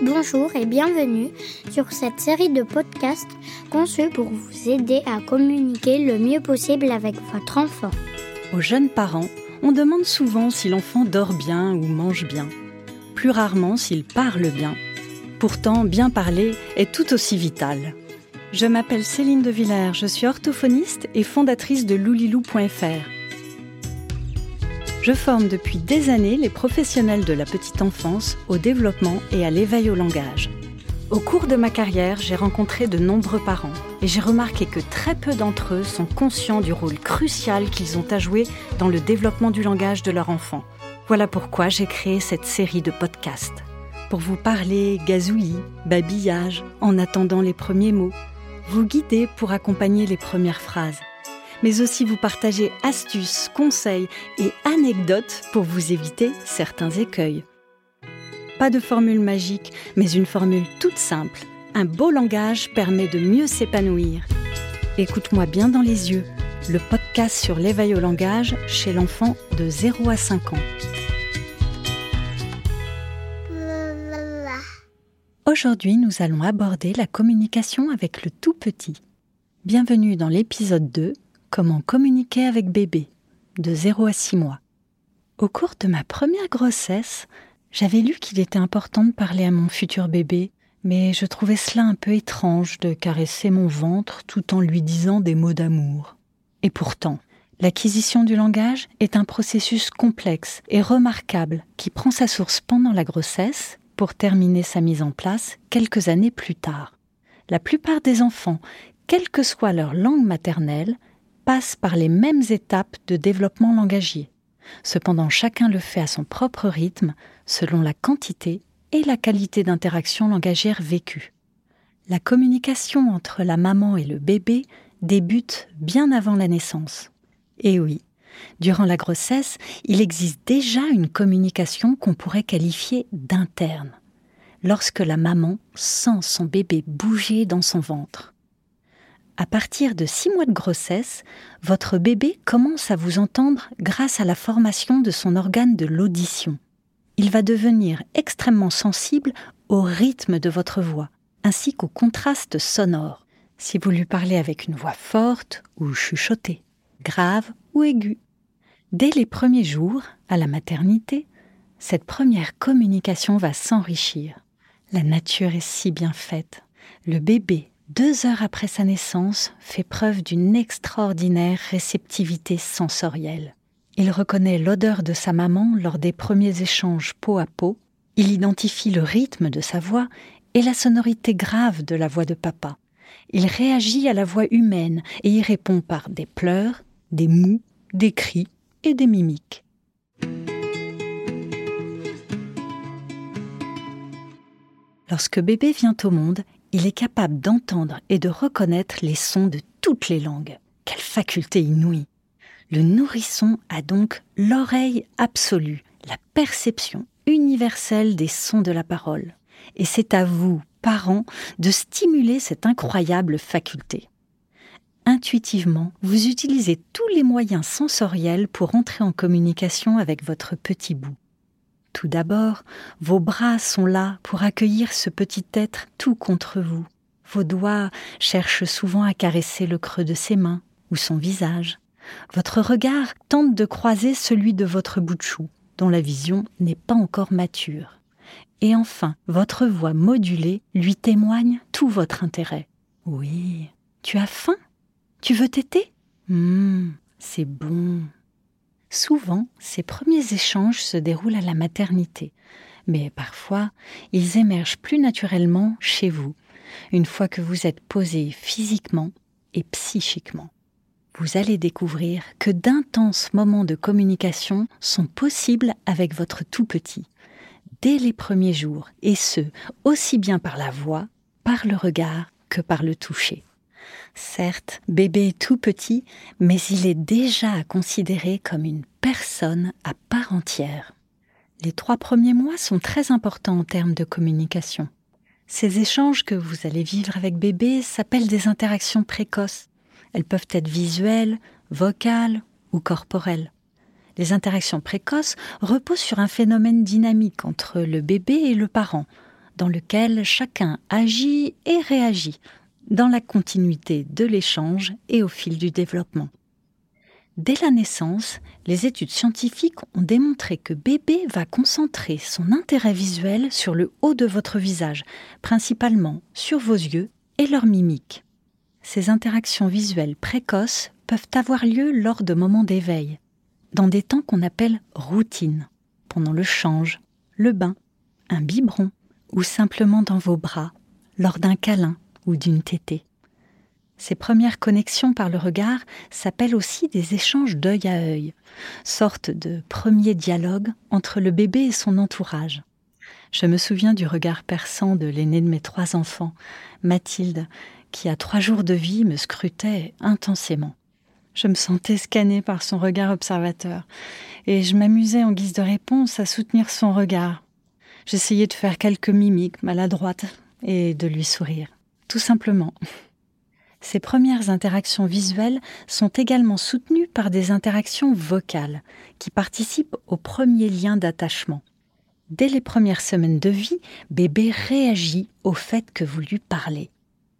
Bonjour et bienvenue sur cette série de podcasts conçus pour vous aider à communiquer le mieux possible avec votre enfant. Aux jeunes parents, on demande souvent si l'enfant dort bien ou mange bien. Plus rarement s'il parle bien. Pourtant, bien parler est tout aussi vital. Je m'appelle Céline de Villers, je suis orthophoniste et fondatrice de loulilou.fr. Je forme depuis des années les professionnels de la petite enfance au développement et à l'éveil au langage. Au cours de ma carrière, j'ai rencontré de nombreux parents et j'ai remarqué que très peu d'entre eux sont conscients du rôle crucial qu'ils ont à jouer dans le développement du langage de leur enfant. Voilà pourquoi j'ai créé cette série de podcasts. Pour vous parler gazouillis, babillage, en attendant les premiers mots, vous guider pour accompagner les premières phrases, mais aussi vous partager astuces, conseils et anecdotes pour vous éviter certains écueils. Pas de formule magique, mais une formule toute simple. Un beau langage permet de mieux s'épanouir. Écoute-moi bien dans les yeux, le podcast sur l'éveil au langage chez l'enfant de 0 à 5 ans. Aujourd'hui, nous allons aborder la communication avec le tout petit. Bienvenue dans l'épisode 2, Comment communiquer avec bébé, de 0 à 6 mois. Au cours de ma première grossesse, j'avais lu qu'il était important de parler à mon futur bébé, mais je trouvais cela un peu étrange de caresser mon ventre tout en lui disant des mots d'amour. Et pourtant, l'acquisition du langage est un processus complexe et remarquable qui prend sa source pendant la grossesse pour terminer sa mise en place quelques années plus tard. La plupart des enfants, quelle que soit leur langue maternelle, passent par les mêmes étapes de développement langagier. Cependant, chacun le fait à son propre rythme, selon la quantité et la qualité d'interaction langagière vécue. La communication entre la maman et le bébé débute bien avant la naissance. Et oui, Durant la grossesse, il existe déjà une communication qu'on pourrait qualifier d'interne, lorsque la maman sent son bébé bouger dans son ventre. À partir de six mois de grossesse, votre bébé commence à vous entendre grâce à la formation de son organe de l'audition. Il va devenir extrêmement sensible au rythme de votre voix, ainsi qu'au contraste sonore, si vous lui parlez avec une voix forte ou chuchotée, grave ou aiguë. Dès les premiers jours, à la maternité, cette première communication va s'enrichir. La nature est si bien faite. Le bébé, deux heures après sa naissance, fait preuve d'une extraordinaire réceptivité sensorielle. Il reconnaît l'odeur de sa maman lors des premiers échanges peau à peau, il identifie le rythme de sa voix et la sonorité grave de la voix de papa. Il réagit à la voix humaine et y répond par des pleurs, des mous, des cris et des mimiques. Lorsque bébé vient au monde, il est capable d'entendre et de reconnaître les sons de toutes les langues. Quelle faculté inouïe Le nourrisson a donc l'oreille absolue, la perception universelle des sons de la parole. Et c'est à vous, parents, de stimuler cette incroyable faculté intuitivement, vous utilisez tous les moyens sensoriels pour entrer en communication avec votre petit bout. Tout d'abord, vos bras sont là pour accueillir ce petit être tout contre vous. Vos doigts cherchent souvent à caresser le creux de ses mains ou son visage. Votre regard tente de croiser celui de votre bout de chou, dont la vision n'est pas encore mature. Et enfin, votre voix modulée lui témoigne tout votre intérêt. Oui, tu as faim? Tu veux téter Hum, c'est bon. Souvent, ces premiers échanges se déroulent à la maternité, mais parfois, ils émergent plus naturellement chez vous, une fois que vous êtes posé physiquement et psychiquement. Vous allez découvrir que d'intenses moments de communication sont possibles avec votre tout petit, dès les premiers jours, et ce, aussi bien par la voix, par le regard que par le toucher. Certes, bébé est tout petit, mais il est déjà considéré comme une personne à part entière. Les trois premiers mois sont très importants en termes de communication. Ces échanges que vous allez vivre avec bébé s'appellent des interactions précoces. Elles peuvent être visuelles, vocales ou corporelles. Les interactions précoces reposent sur un phénomène dynamique entre le bébé et le parent, dans lequel chacun agit et réagit, dans la continuité de l'échange et au fil du développement. Dès la naissance, les études scientifiques ont démontré que bébé va concentrer son intérêt visuel sur le haut de votre visage, principalement sur vos yeux et leur mimique. Ces interactions visuelles précoces peuvent avoir lieu lors de moments d'éveil, dans des temps qu'on appelle routine, pendant le change, le bain, un biberon ou simplement dans vos bras, lors d'un câlin ou d'une tétée. Ces premières connexions par le regard s'appellent aussi des échanges d'œil à œil, sorte de premier dialogue entre le bébé et son entourage. Je me souviens du regard perçant de l'aîné de mes trois enfants, Mathilde, qui à trois jours de vie me scrutait intensément. Je me sentais scannée par son regard observateur, et je m'amusais en guise de réponse à soutenir son regard. J'essayais de faire quelques mimiques maladroites et de lui sourire, tout simplement. Ces premières interactions visuelles sont également soutenues par des interactions vocales qui participent au premier lien d'attachement. Dès les premières semaines de vie, bébé réagit au fait que vous lui parlez.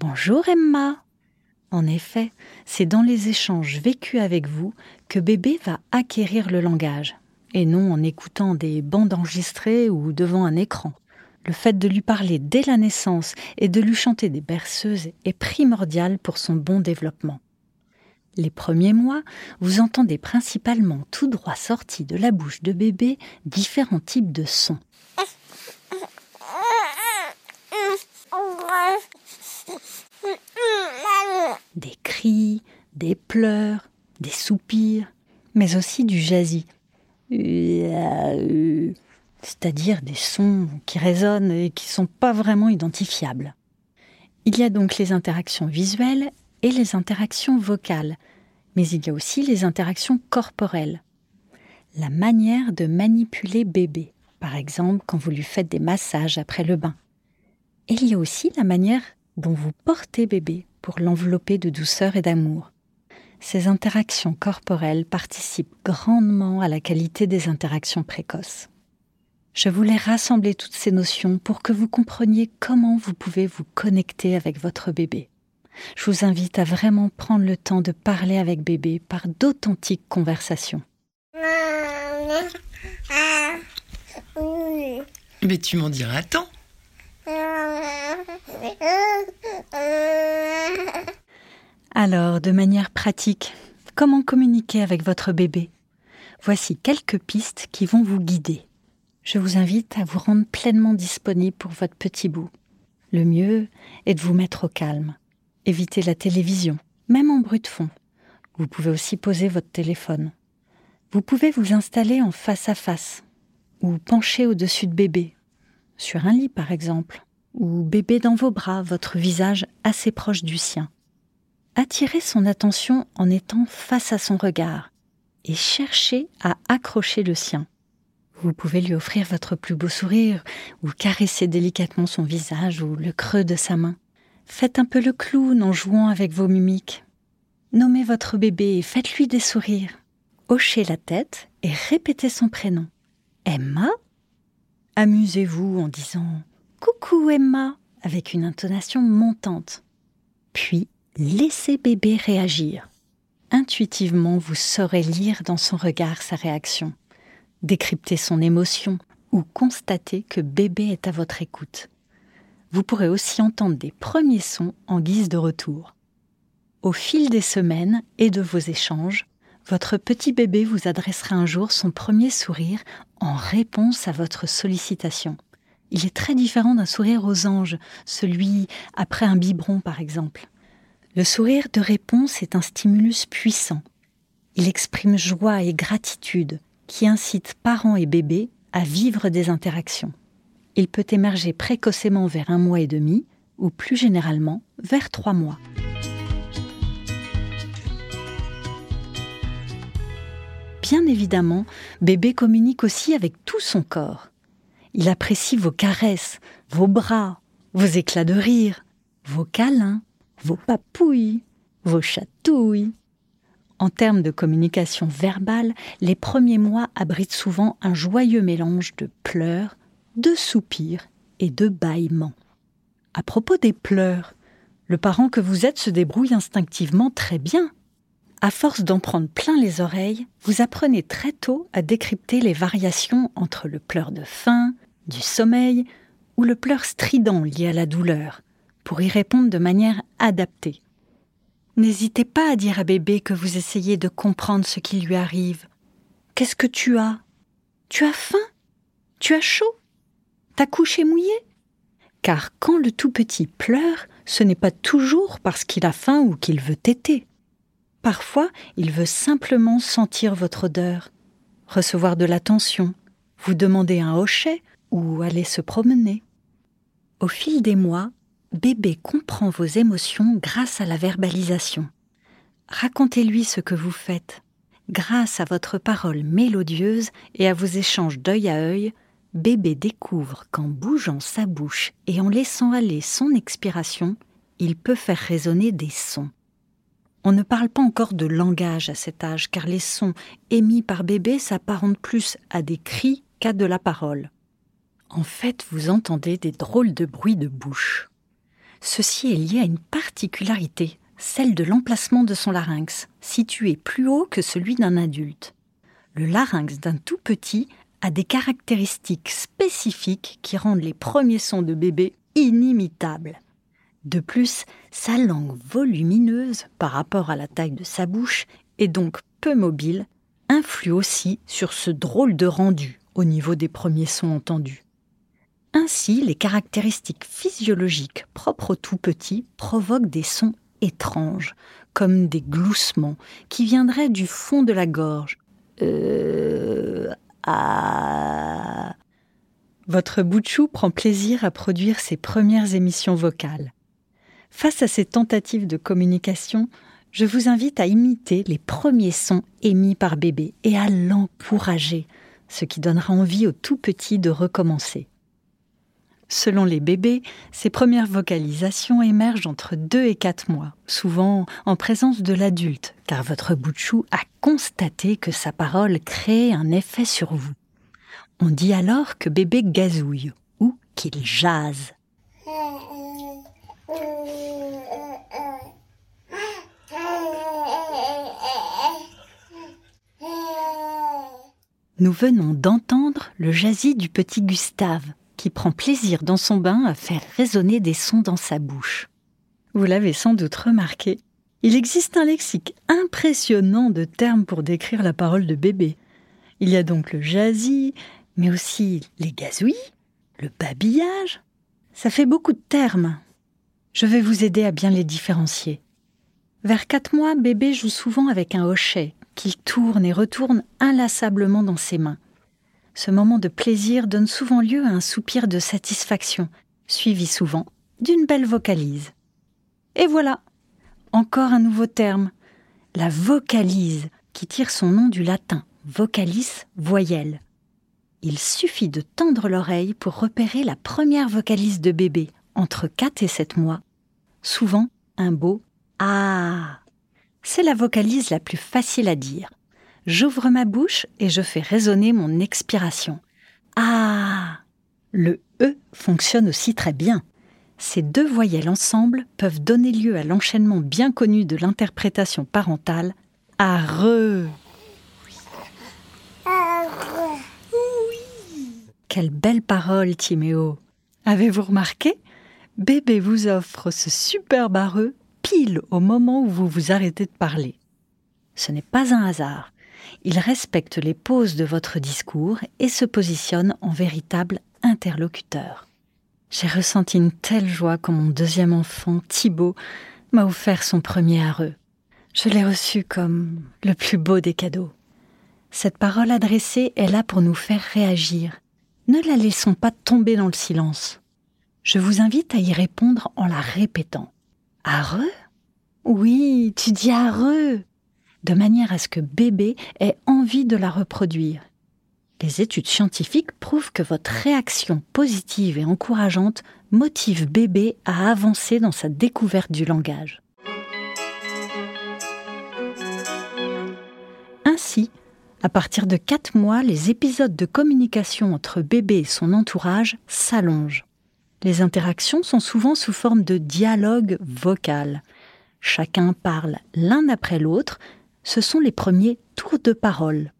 Bonjour Emma. En effet, c'est dans les échanges vécus avec vous que bébé va acquérir le langage, et non en écoutant des bandes enregistrées ou devant un écran. Le fait de lui parler dès la naissance et de lui chanter des berceuses est primordial pour son bon développement. Les premiers mois, vous entendez principalement tout droit sortis de la bouche de bébé différents types de sons. Des cris, des pleurs, des soupirs, mais aussi du jazzy c'est-à-dire des sons qui résonnent et qui ne sont pas vraiment identifiables. Il y a donc les interactions visuelles et les interactions vocales, mais il y a aussi les interactions corporelles. La manière de manipuler bébé, par exemple quand vous lui faites des massages après le bain. Il y a aussi la manière dont vous portez bébé pour l'envelopper de douceur et d'amour. Ces interactions corporelles participent grandement à la qualité des interactions précoces. Je voulais rassembler toutes ces notions pour que vous compreniez comment vous pouvez vous connecter avec votre bébé. Je vous invite à vraiment prendre le temps de parler avec bébé par d'authentiques conversations. Mais tu m'en diras tant. Alors, de manière pratique, comment communiquer avec votre bébé? Voici quelques pistes qui vont vous guider je vous invite à vous rendre pleinement disponible pour votre petit bout. Le mieux est de vous mettre au calme. Évitez la télévision, même en bruit de fond. Vous pouvez aussi poser votre téléphone. Vous pouvez vous installer en face à face ou pencher au-dessus de bébé, sur un lit par exemple, ou bébé dans vos bras, votre visage assez proche du sien. Attirez son attention en étant face à son regard et cherchez à accrocher le sien. Vous pouvez lui offrir votre plus beau sourire ou caresser délicatement son visage ou le creux de sa main. Faites un peu le clown en jouant avec vos mimiques. Nommez votre bébé et faites-lui des sourires. Hochez la tête et répétez son prénom. Emma? Amusez-vous en disant Coucou Emma avec une intonation montante. Puis laissez bébé réagir. Intuitivement, vous saurez lire dans son regard sa réaction décrypter son émotion ou constater que bébé est à votre écoute. Vous pourrez aussi entendre des premiers sons en guise de retour. Au fil des semaines et de vos échanges, votre petit bébé vous adressera un jour son premier sourire en réponse à votre sollicitation. Il est très différent d'un sourire aux anges, celui après un biberon par exemple. Le sourire de réponse est un stimulus puissant. Il exprime joie et gratitude, qui incite parents et bébés à vivre des interactions. Il peut émerger précocement vers un mois et demi ou plus généralement vers trois mois. Bien évidemment, bébé communique aussi avec tout son corps. Il apprécie vos caresses, vos bras, vos éclats de rire, vos câlins, vos papouilles, vos chatouilles, en termes de communication verbale, les premiers mois abritent souvent un joyeux mélange de pleurs, de soupirs et de bâillements. À propos des pleurs, le parent que vous êtes se débrouille instinctivement très bien. À force d'en prendre plein les oreilles, vous apprenez très tôt à décrypter les variations entre le pleur de faim, du sommeil ou le pleur strident lié à la douleur, pour y répondre de manière adaptée. N'hésitez pas à dire à bébé que vous essayez de comprendre ce qui lui arrive. Qu'est-ce que tu as? Tu as faim? Tu as chaud? Ta couche est mouillée Car quand le tout petit pleure, ce n'est pas toujours parce qu'il a faim ou qu'il veut téter. Parfois, il veut simplement sentir votre odeur, recevoir de l'attention, vous demander un hochet ou aller se promener. Au fil des mois, bébé comprend vos émotions grâce à la verbalisation. Racontez-lui ce que vous faites. Grâce à votre parole mélodieuse et à vos échanges d'œil à œil, bébé découvre qu'en bougeant sa bouche et en laissant aller son expiration, il peut faire résonner des sons. On ne parle pas encore de langage à cet âge, car les sons émis par bébé s'apparentent plus à des cris qu'à de la parole. En fait, vous entendez des drôles de bruits de bouche. Ceci est lié à une particularité, celle de l'emplacement de son larynx, situé plus haut que celui d'un adulte. Le larynx d'un tout petit a des caractéristiques spécifiques qui rendent les premiers sons de bébé inimitables. De plus, sa langue volumineuse par rapport à la taille de sa bouche et donc peu mobile influe aussi sur ce drôle de rendu au niveau des premiers sons entendus. Ainsi, les caractéristiques physiologiques propres au tout petit provoquent des sons étranges, comme des gloussements qui viendraient du fond de la gorge. Euh, ah. Votre Bouchou prend plaisir à produire ses premières émissions vocales. Face à ces tentatives de communication, je vous invite à imiter les premiers sons émis par bébé et à l'encourager, ce qui donnera envie au tout petit de recommencer. Selon les bébés, ces premières vocalisations émergent entre 2 et 4 mois, souvent en présence de l'adulte, car votre bout chou a constaté que sa parole crée un effet sur vous. On dit alors que bébé gazouille ou qu'il jase. Nous venons d'entendre le jasis du petit Gustave, qui prend plaisir dans son bain à faire résonner des sons dans sa bouche. Vous l'avez sans doute remarqué, il existe un lexique impressionnant de termes pour décrire la parole de bébé. Il y a donc le jazzy, mais aussi les gazouilles, le babillage. Ça fait beaucoup de termes. Je vais vous aider à bien les différencier. Vers quatre mois, bébé joue souvent avec un hochet qu'il tourne et retourne inlassablement dans ses mains. Ce moment de plaisir donne souvent lieu à un soupir de satisfaction, suivi souvent d'une belle vocalise. Et voilà, encore un nouveau terme, la vocalise, qui tire son nom du latin vocalis voyelle. Il suffit de tendre l'oreille pour repérer la première vocalise de bébé, entre 4 et 7 mois. Souvent, un beau Ah. C'est la vocalise la plus facile à dire. J'ouvre ma bouche et je fais résonner mon expiration. Ah Le E fonctionne aussi très bien. Ces deux voyelles ensemble peuvent donner lieu à l'enchaînement bien connu de l'interprétation parentale re. Oui. Quelle belle parole, Timéo. Avez-vous remarqué? Bébé vous offre ce superbe areux pile au moment où vous vous arrêtez de parler. Ce n'est pas un hasard. Il respecte les pauses de votre discours et se positionne en véritable interlocuteur. J'ai ressenti une telle joie quand mon deuxième enfant, Thibaut, m'a offert son premier areux. Je l'ai reçu comme le plus beau des cadeaux. Cette parole adressée est là pour nous faire réagir. Ne la laissons pas tomber dans le silence. Je vous invite à y répondre en la répétant. Areux Oui, tu dis areux de manière à ce que bébé ait envie de la reproduire. Les études scientifiques prouvent que votre réaction positive et encourageante motive bébé à avancer dans sa découverte du langage. Ainsi, à partir de 4 mois, les épisodes de communication entre bébé et son entourage s'allongent. Les interactions sont souvent sous forme de dialogue vocal. Chacun parle l'un après l'autre, ce sont les premiers tours de parole.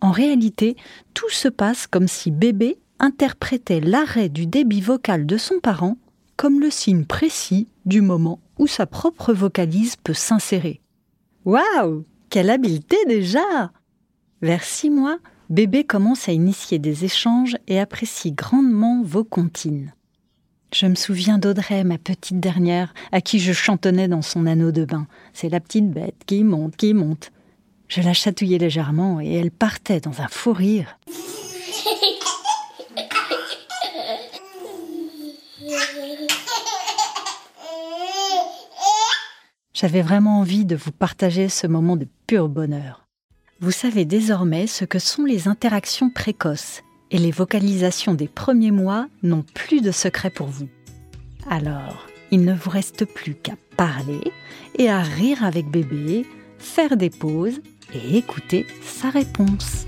En réalité, tout se passe comme si bébé interprétait l'arrêt du débit vocal de son parent comme le signe précis du moment où sa propre vocalise peut s'insérer. Waouh Quelle habileté déjà Vers six mois, bébé commence à initier des échanges et apprécie grandement vos comptines. Je me souviens d'Audrey, ma petite dernière, à qui je chantonnais dans son anneau de bain. C'est la petite bête qui monte, qui monte. Je la chatouillais légèrement et elle partait dans un fou rire. J'avais vraiment envie de vous partager ce moment de pur bonheur. Vous savez désormais ce que sont les interactions précoces et les vocalisations des premiers mois n'ont plus de secret pour vous. Alors, il ne vous reste plus qu'à parler et à rire avec bébé, faire des pauses et écouter sa réponse.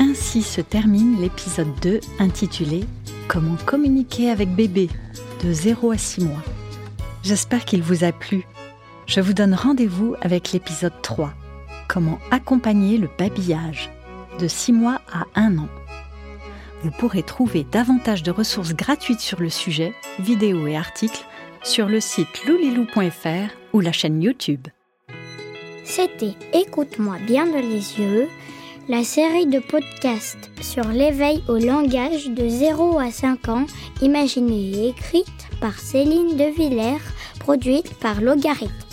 Ainsi se termine l'épisode 2 intitulé Comment communiquer avec bébé de 0 à 6 mois. J'espère qu'il vous a plu. Je vous donne rendez-vous avec l'épisode 3 Comment accompagner le babillage de 6 mois à 1 an. Vous pourrez trouver davantage de ressources gratuites sur le sujet, vidéos et articles, sur le site loulilou.fr ou la chaîne YouTube. C'était Écoute-moi bien dans les yeux, la série de podcasts sur l'éveil au langage de 0 à 5 ans, imaginée et écrite par Céline De Villers, produite par Logarithme.